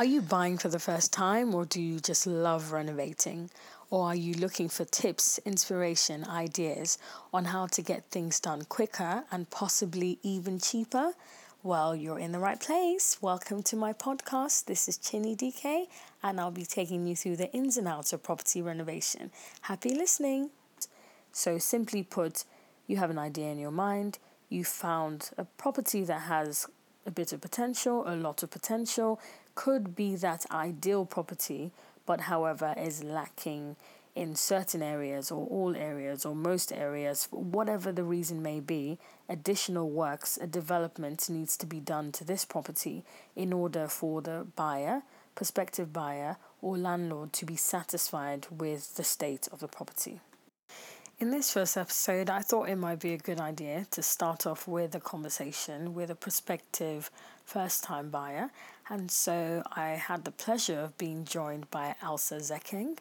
Are you buying for the first time or do you just love renovating? Or are you looking for tips, inspiration, ideas on how to get things done quicker and possibly even cheaper? Well, you're in the right place. Welcome to my podcast. This is Chinny DK, and I'll be taking you through the ins and outs of property renovation. Happy listening. So, simply put, you have an idea in your mind, you found a property that has a bit of potential, a lot of potential, could be that ideal property, but however is lacking in certain areas or all areas or most areas, whatever the reason may be, additional works, a development needs to be done to this property in order for the buyer, prospective buyer, or landlord to be satisfied with the state of the property. In this first episode, I thought it might be a good idea to start off with a conversation with a prospective first time buyer. And so I had the pleasure of being joined by Elsa Zecking.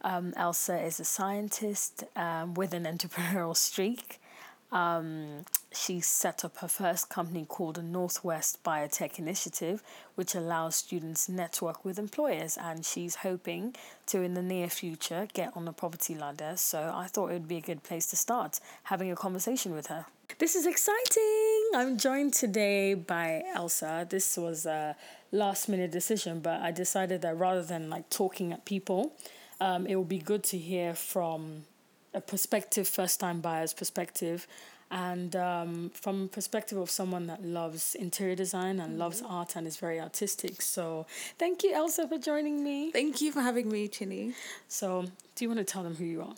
Um, Elsa is a scientist um, with an entrepreneurial streak. Um, she set up her first company called the Northwest Biotech Initiative, which allows students network with employers. And she's hoping to, in the near future, get on the property ladder. So I thought it would be a good place to start having a conversation with her. This is exciting! I'm joined today by Elsa. This was a last minute decision, but I decided that rather than like talking at people, um, it would be good to hear from a prospective first time buyer's perspective. And um, from perspective of someone that loves interior design and mm-hmm. loves art and is very artistic. So thank you elsa for joining me. Thank you for having me chinny. So do you want to tell them who you are?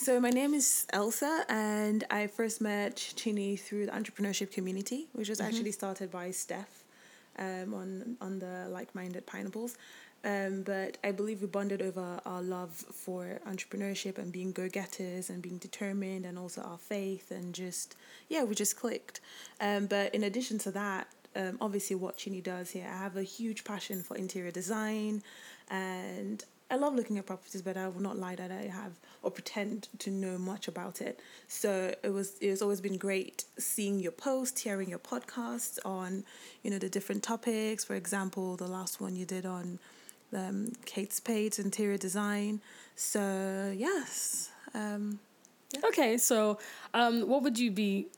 So my name is elsa and i first met chinny through the entrepreneurship community which was mm-hmm. actually started by steph um, on on the like-minded pineapples um, but I believe we bonded over our love for entrepreneurship and being go getters and being determined and also our faith and just, yeah, we just clicked. Um, but in addition to that, um, obviously what Chinny does here, I have a huge passion for interior design and I love looking at properties, but I will not lie that I have or pretend to know much about it. So it was it has always been great seeing your posts, hearing your podcasts on, you know, the different topics. For example, the last one you did on um, Kate Spade's interior design. So yes. Um, yeah. Okay, so um, what would you be?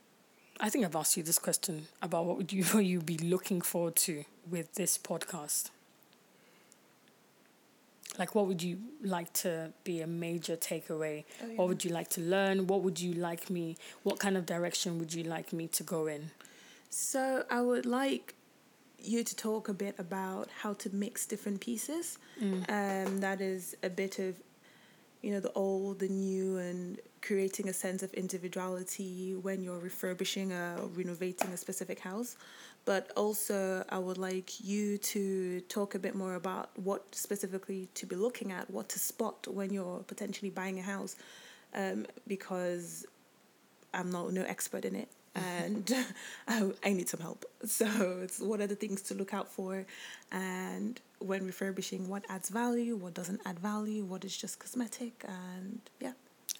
I think I've asked you this question about what would you what you be looking forward to with this podcast. Like, what would you like to be a major takeaway? Oh, yeah. What would you like to learn? What would you like me? What kind of direction would you like me to go in? So I would like you to talk a bit about how to mix different pieces. Mm. Um, that is a bit of, you know, the old, the new, and creating a sense of individuality when you're refurbishing or renovating a specific house. But also, I would like you to talk a bit more about what specifically to be looking at, what to spot when you're potentially buying a house, um, because I'm not no expert in it and I, I need some help. So it's what are the things to look out for, and when refurbishing, what adds value, what doesn't add value, what is just cosmetic, and yeah.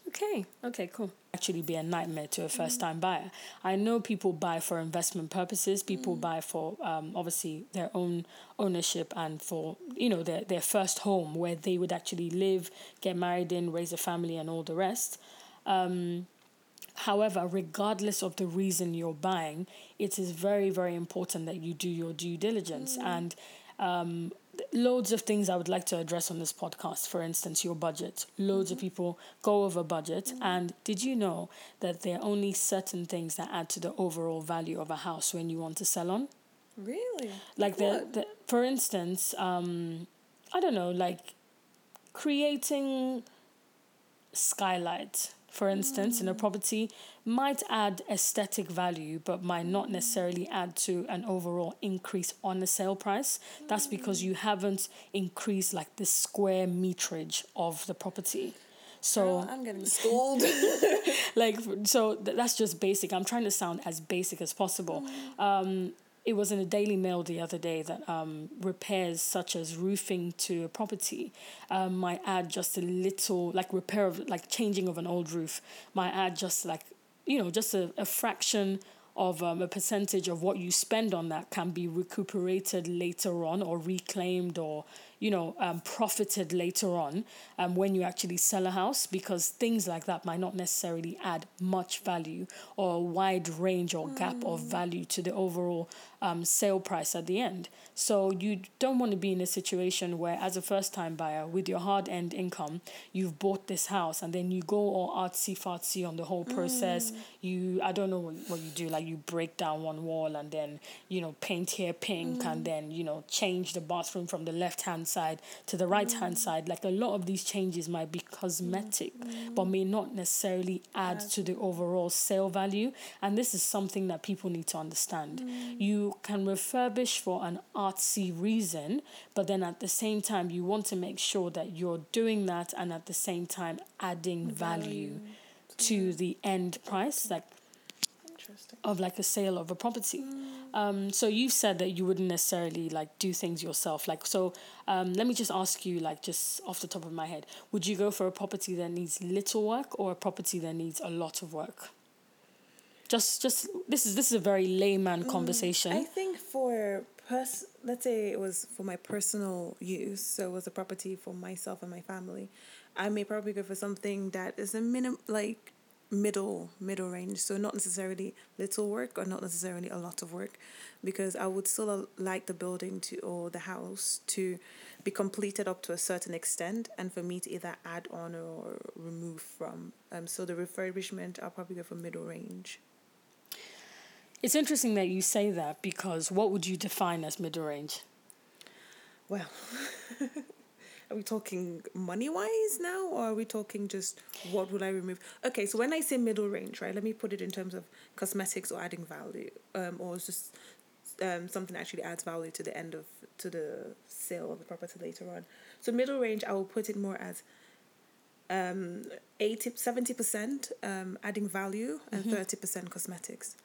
Okay, okay, cool. Actually, be a nightmare to a first time mm. buyer. I know people buy for investment purposes, people mm. buy for um, obviously their own ownership and for, you know, their, their first home where they would actually live, get married in, raise a family, and all the rest. Um, However, regardless of the reason you're buying, it is very, very important that you do your due diligence. Mm. And um, loads of things I would like to address on this podcast. For instance, your budget. Loads mm-hmm. of people go over budget. Mm-hmm. And did you know that there are only certain things that add to the overall value of a house when you want to sell on? Really? Like the, the for instance, um, I don't know, like creating skylight for instance, in a property might add aesthetic value but might not necessarily add to an overall increase on the sale price. That's because you haven't increased like the square meterage of the property. So I'm getting schooled. like so that's just basic. I'm trying to sound as basic as possible. Um, it was in a Daily Mail the other day that um, repairs such as roofing to a property um, might add just a little, like repair of, like changing of an old roof, might add just like, you know, just a, a fraction of um, a percentage of what you spend on that can be recuperated later on or reclaimed or you know, um, profited later on um, when you actually sell a house because things like that might not necessarily add much value or a wide range or gap mm. of value to the overall um, sale price at the end. So you don't want to be in a situation where, as a first time buyer with your hard end income, you've bought this house and then you go all artsy fartsy on the whole process. Mm. You, I don't know what, what you do, like you break down one wall and then, you know, paint here pink mm. and then, you know, change the bathroom from the left hand side to the right hand mm. side. Like a lot of these changes might be cosmetic, mm. but may not necessarily add to the overall sale value. And this is something that people need to understand. Mm. You can refurbish for an artsy reason, but then at the same time, you want to make sure that you're doing that and at the same time adding value, value to the end price. Like of like a sale of a property. Mm. Um, so you've said that you wouldn't necessarily like do things yourself. Like so, um, let me just ask you, like just off the top of my head, would you go for a property that needs little work or a property that needs a lot of work? Just, just this is this is a very layman mm, conversation. I think for pers- let's say it was for my personal use, so it was a property for myself and my family. I may probably go for something that is a minimum like middle middle range. So not necessarily little work or not necessarily a lot of work because i would still like the building to or the house to be completed up to a certain extent and for me to either add on or remove from. Um so the refurbishment i'll probably go for middle range. It's interesting that you say that because what would you define as middle range? Well Are we talking money wise now, or are we talking just what would I remove? Okay, so when I say middle range, right, let me put it in terms of cosmetics or adding value, um, or just um, something that actually adds value to the end of to the sale of the property later on. So middle range, I will put it more as um 80 70% um, adding value and mm-hmm. 30% cosmetics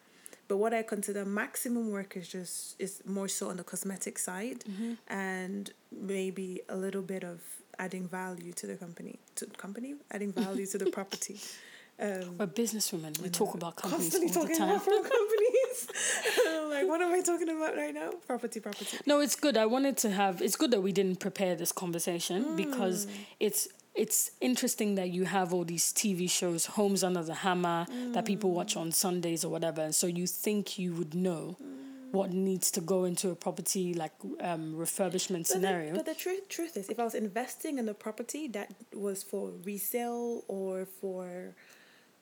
but what I consider maximum work is just is more so on the cosmetic side mm-hmm. and maybe a little bit of adding value to the company to the company adding value to the property. Um, We're businesswomen. We talk about companies all the time. About companies. like, what am I talking about right now? Property, property. No, it's good. I wanted to have. It's good that we didn't prepare this conversation mm. because it's it's interesting that you have all these TV shows, Homes Under the Hammer, mm. that people watch on Sundays or whatever. And so you think you would know mm. what needs to go into a property like um, refurbishment but scenario. The, but the truth, truth is, if I was investing in a property that was for resale or for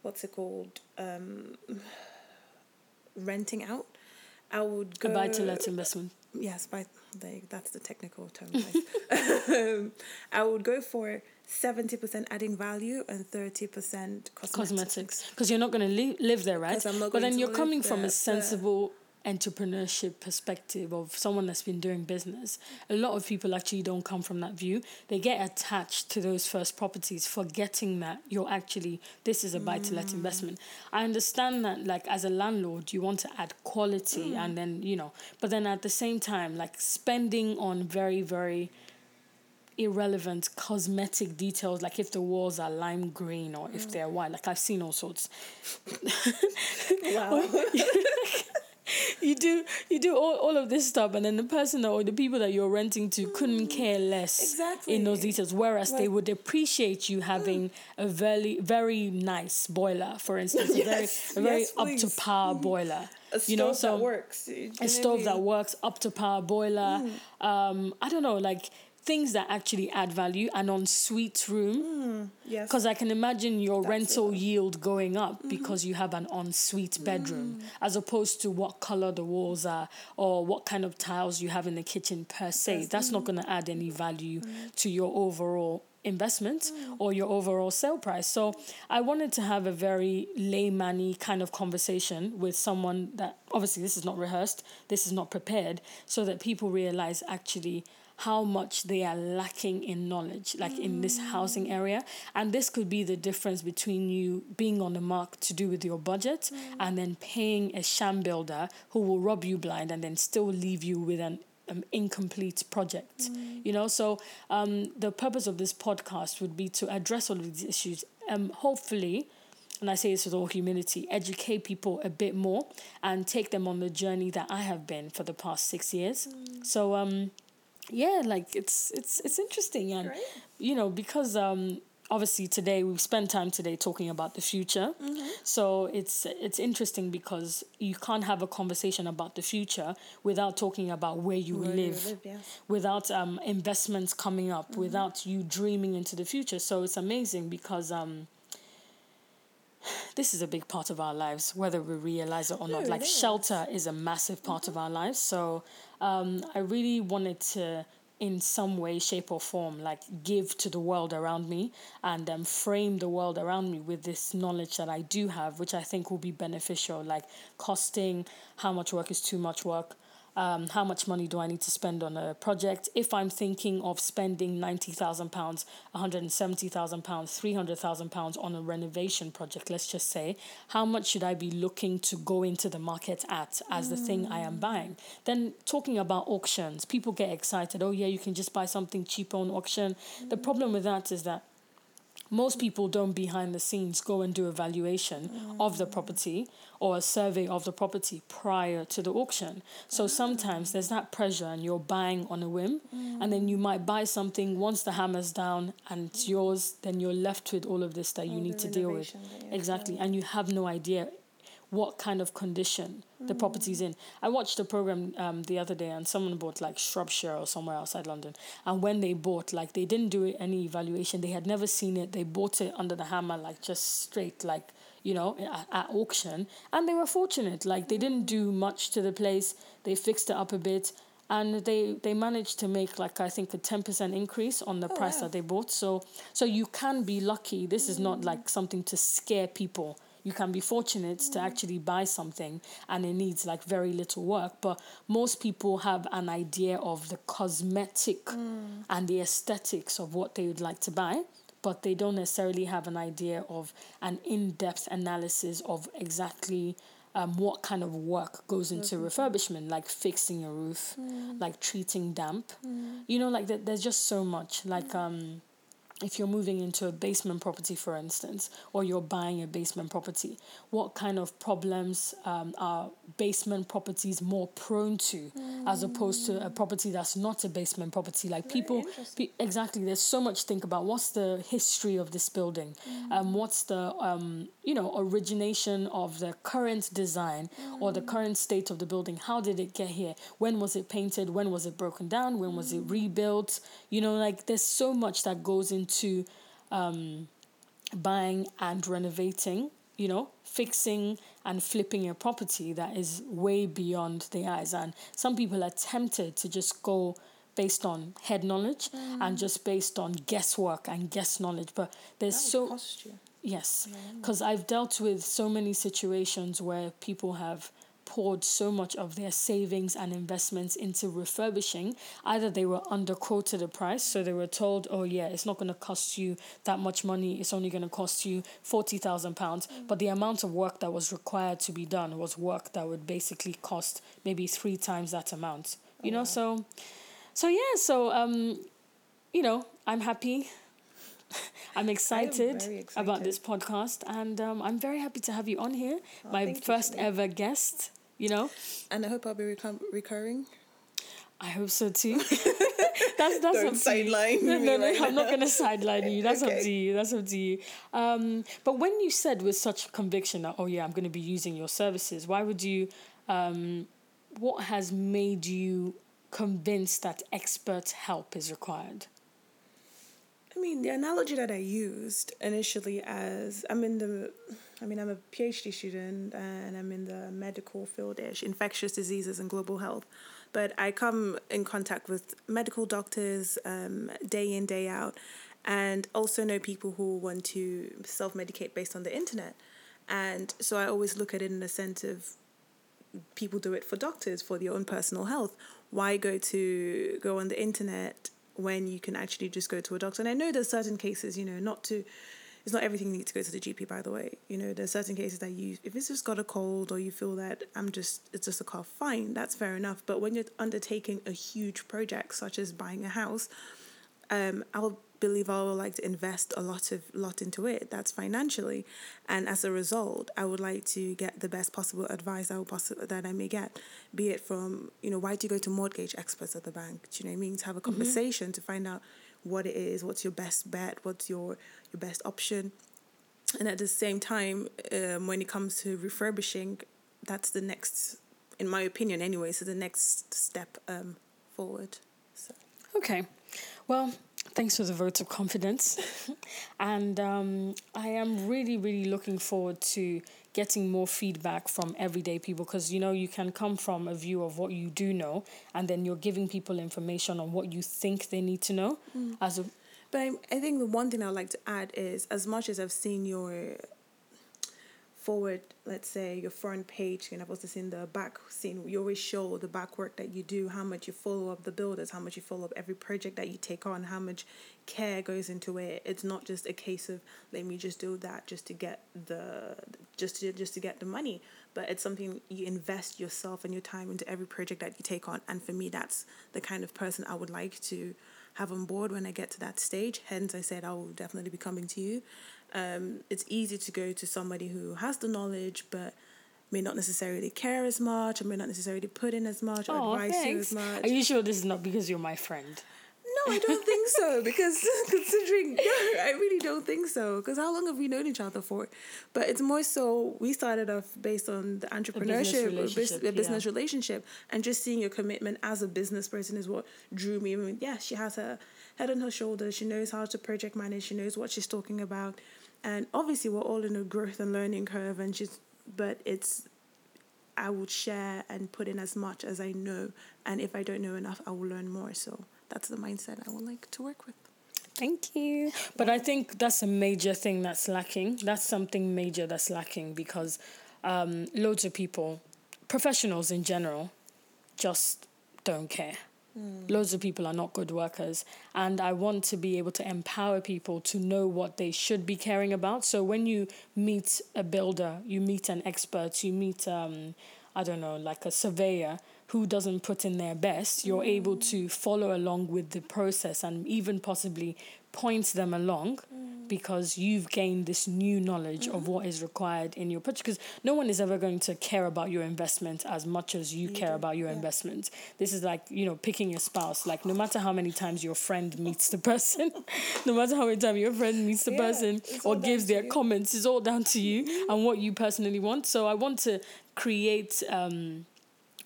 what's it called, um, renting out, I would go. A buy to let investment. Yes, by that's the technical term. um, I would go for 70% adding value and 30% cosmetics. Because you're not going to li- live there, right? but then you're coming from there, a sensible entrepreneurship perspective of someone that's been doing business. A lot of people actually don't come from that view. They get attached to those first properties, forgetting that you're actually, this is a buy to let mm. investment. I understand that, like, as a landlord, you want to add quality mm. and then, you know, but then at the same time, like, spending on very, very, irrelevant cosmetic details like if the walls are lime green or if they're white. Like i've seen all sorts. Wow. You do you do all, all of this stuff and then the person or the people that you're renting to couldn't care less exactly. in those details. Whereas right. they would appreciate you having a very very nice boiler for instance yes. a very a very yes, up to par boiler a you know? so that works a stove that works up to par boiler. Mm. um i don't know like things that actually add value an ensuite room. Mm, yes. Because I can imagine your That's rental it. yield going up mm-hmm. because you have an ensuite bedroom mm. as opposed to what color the walls are or what kind of tiles you have in the kitchen per se. Yes. That's mm-hmm. not going to add any value mm. to your overall investment mm. or your overall sale price. So I wanted to have a very layman kind of conversation with someone that obviously this is not rehearsed, this is not prepared, so that people realize actually how much they are lacking in knowledge, like in this housing area. And this could be the difference between you being on the mark to do with your budget mm. and then paying a sham builder who will rob you blind and then still leave you with an um, incomplete project. Mm. You know, so um, the purpose of this podcast would be to address all of these issues. Um, hopefully, and I say this with all humility, educate people a bit more and take them on the journey that I have been for the past six years. Mm. So um, yeah, like it's it's it's interesting and right. you know because um obviously today we've spent time today talking about the future mm-hmm. so it's it's interesting because you can't have a conversation about the future without talking about where you where live, you live without um, investments coming up mm-hmm. without you dreaming into the future so it's amazing because um, this is a big part of our lives, whether we realize it or not. like shelter is a massive part mm-hmm. of our lives. So um, I really wanted to in some way, shape, or form, like give to the world around me and um, frame the world around me with this knowledge that I do have, which I think will be beneficial, like costing, how much work is too much work, um, how much money do I need to spend on a project? If I'm thinking of spending £90,000, £170,000, £300,000 on a renovation project, let's just say, how much should I be looking to go into the market at as the thing I am buying? Then talking about auctions, people get excited. Oh, yeah, you can just buy something cheaper on auction. The problem with that is that most people don't behind the scenes go and do a valuation mm. of the property or a survey of the property prior to the auction. So sometimes there's that pressure and you're buying on a whim mm. and then you might buy something once the hammer's down and it's yours, then you're left with all of this that all you need to deal with. Exactly. And you have no idea what kind of condition the property's in. I watched a program um, the other day and someone bought like Shropshire or somewhere outside London. And when they bought, like they didn't do any evaluation. They had never seen it. They bought it under the hammer, like just straight, like, you know, at, at auction. And they were fortunate. Like they didn't do much to the place. They fixed it up a bit and they they managed to make like I think a ten percent increase on the oh, price wow. that they bought. So so you can be lucky. This is not like something to scare people you can be fortunate to actually buy something and it needs like very little work but most people have an idea of the cosmetic mm. and the aesthetics of what they would like to buy but they don't necessarily have an idea of an in-depth analysis of exactly um, what kind of work goes into mm-hmm. refurbishment, like fixing a roof, mm. like treating damp. Mm. You know, like there's just so much. Like um, if you're moving into a basement property, for instance, or you're buying a basement property, what kind of problems um, are basement properties more prone to mm. as opposed to a property that's not a basement property? Like Very people, pe- exactly, there's so much to think about. What's the history of this building? Mm. Um, what's the, um, you know, origination of the current design mm. or the mm. current state of the building? How did it get here? When was it painted? When was it broken down? When was it mm. rebuilt? You know, like there's so much that goes into into um, buying and renovating, you know, fixing and flipping a property that is way beyond the eyes. And some people are tempted to just go based on head knowledge mm. and just based on guesswork and guess knowledge. But there's so. Yes, because I've dealt with so many situations where people have poured so much of their savings and investments into refurbishing, either they were underquoted a price, so they were told, oh yeah, it's not going to cost you that much money, it's only going to cost you forty thousand pounds, but the amount of work that was required to be done was work that would basically cost maybe three times that amount. You oh, know, wow. so, so yeah, so um, you know, I'm happy I'm excited, excited, about this podcast, and um, I'm very happy to have you on here, oh, my first ever guest you know. And I hope I'll be recom- recurring. I hope so too. that's that's Don't up sideline to you. No, no, no, right I'm not gonna sideline you. That's okay. up to you. That's up to you. Um, but when you said with such conviction that, oh yeah, I'm gonna be using your services, why would you? Um, what has made you convinced that expert help is required? Mean, the analogy that I used initially as I'm in the, I mean, I'm a PhD student and I'm in the medical field ish, infectious diseases and global health. But I come in contact with medical doctors um, day in, day out, and also know people who want to self medicate based on the internet. And so I always look at it in the sense of people do it for doctors, for their own personal health. Why go to go on the internet when you can actually just go to a doctor. And I know there's certain cases, you know, not to it's not everything you need to go to the GP, by the way. You know, there's certain cases that you, if it's just got a cold or you feel that I'm just, it's just a cough, fine, that's fair enough. But when you're undertaking a huge project, such as buying a house, um, I will believe I would like to invest a lot of lot into it. That's financially, and as a result, I would like to get the best possible advice I will possible that I may get, be it from you know why do you go to mortgage experts at the bank? Do you know what I mean? To have a conversation mm-hmm. to find out what it is, what's your best bet, what's your your best option, and at the same time, um, when it comes to refurbishing, that's the next, in my opinion, anyway. So the next step um, forward. So. Okay, well, thanks for the vote of confidence. and um, I am really, really looking forward to getting more feedback from everyday people because you know you can come from a view of what you do know and then you're giving people information on what you think they need to know mm. as a but I, I think the one thing i'd like to add is as much as i've seen your forward, let's say your front page, and I've also seen the back scene. You always show the back work that you do, how much you follow up the builders, how much you follow up every project that you take on, how much care goes into it. It's not just a case of let me just do that just to get the just to just to get the money, but it's something you invest yourself and your time into every project that you take on. And for me, that's the kind of person I would like to have on board when I get to that stage. Hence, I said I will definitely be coming to you um, it's easy to go to somebody who has the knowledge but may not necessarily care as much or may not necessarily put in as much or oh, advise thanks. you as much. Are you sure this is not because you're my friend? No, I don't think so. Because considering, no, I really don't think so. Because how long have we known each other for? But it's more so we started off based on the entrepreneurship, a business relationship, a business yeah. relationship, and just seeing your commitment as a business person is what drew me. I mean, yeah, she has her head on her shoulders. She knows how to project manage. She knows what she's talking about and obviously we're all in a growth and learning curve and just but it's I would share and put in as much as I know and if I don't know enough I will learn more so that's the mindset I would like to work with Thank you. But I think that's a major thing that's lacking. That's something major that's lacking because um, loads of people, professionals in general, just don't care. Mm. Loads of people are not good workers. And I want to be able to empower people to know what they should be caring about. So when you meet a builder, you meet an expert, you meet, um, I don't know, like a surveyor who doesn't put in their best, you're mm. able to follow along with the process and even possibly point them along. Mm because you've gained this new knowledge mm-hmm. of what is required in your purchase. Because no one is ever going to care about your investment as much as you, you care do. about your yeah. investment. This is like, you know, picking your spouse. Like, no matter how many times your friend meets the person, no matter how many times your friend meets the yeah, person or gives their you. comments, it's all down to you mm-hmm. and what you personally want. So I want to create. Um,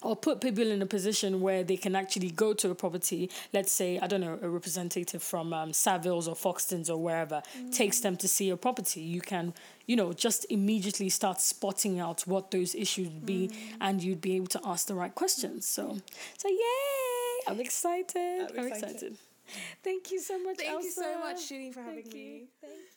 or put people in a position where they can actually go to a property, let's say, I don't know, a representative from um, Savills or Foxtons or wherever mm. takes them to see a property. You can, you know, just immediately start spotting out what those issues would be mm. and you'd be able to ask the right questions. So, so yay! I'm excited. I'm, I'm excited. excited. Thank you so much, Thank Elsa. you so much, Chinny, for having Thank me. You. Thank you.